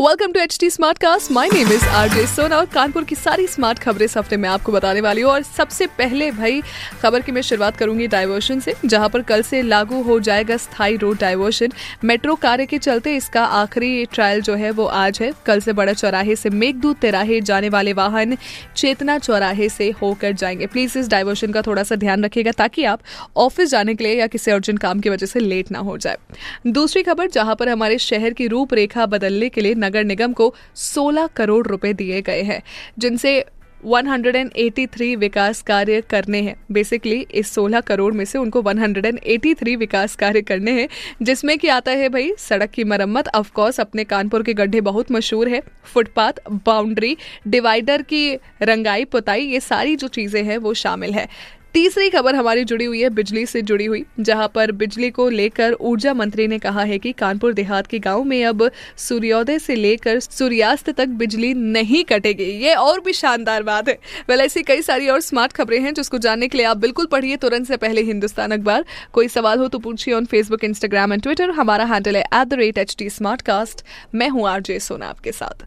welcome to H T smart cast my name is R J Sona और कानपुर की सारी smart खबरें इस हफ़्ते मैं आपको बताने वाली हूँ। और सबसे पहले भाई, खबर की मैं शुरुआत करूँगी डाइवर्शन से, जहाँ पर कल से लागू हो जाएगा स्थायी रोड डाइवर्शन मेट्रो कार्य के चलते इसका आखिरी ट्रायल जो है वो आज है। कल से बड़ा चौराहे से मेघदूत तिराहे जाने वाले वाहन चेतना चौराहे से होकर जाएँगे। प्लीज़ इस डाइवर्शन का थोड़ा सा ध्यान रखिएगा ताकि आप ऑफ़िस जाने के लिए या किसी अर्जेंट काम की वजह से लेट ना हो जाए। दूसरी खबर, जहाँ पर हमारे शहर की रूपरेखा बदलने के लिए नगर निगम को 16 करोड़ रुपए दिए गए हैं, जिनसे 183 विकास कार्य करने हैं। बेसिकली इस 16 करोड़ में से उनको 183 विकास कार्य करने हैं, जिसमें कि आता है भाई, सड़क की मरम्मत। ऑफ़ कोर्स अपने कानपुर के गड्ढे बहुत मशहूर है। फुटपाथ बाउंड्री डिवाइडर की रंगाई, पुताई, ये सारी जो चीज़ें हैं, वो शामिल है। तीसरी खबर हमारी जुड़ी हुई है बिजली से जुड़ी हुई, जहाँ पर बिजली को लेकर ऊर्जा मंत्री ने कहा है कि कानपुर देहात के गाँव में अब सूर्योदय से लेकर सूर्यास्त तक बिजली नहीं कटेगी। ये और भी शानदार बात है। वेल, ऐसी कई सारी और स्मार्ट खबरें हैं जिसको जानने के लिए आप बिल्कुल पढ़िए तुरंत से पहले हिंदुस्तान अखबार। कोई सवाल हो तो पूछिए on Facebook Instagram and Twitter हमारा हैंडल है at the rate H T मैं हूँ आरजे सोना आपके साथ।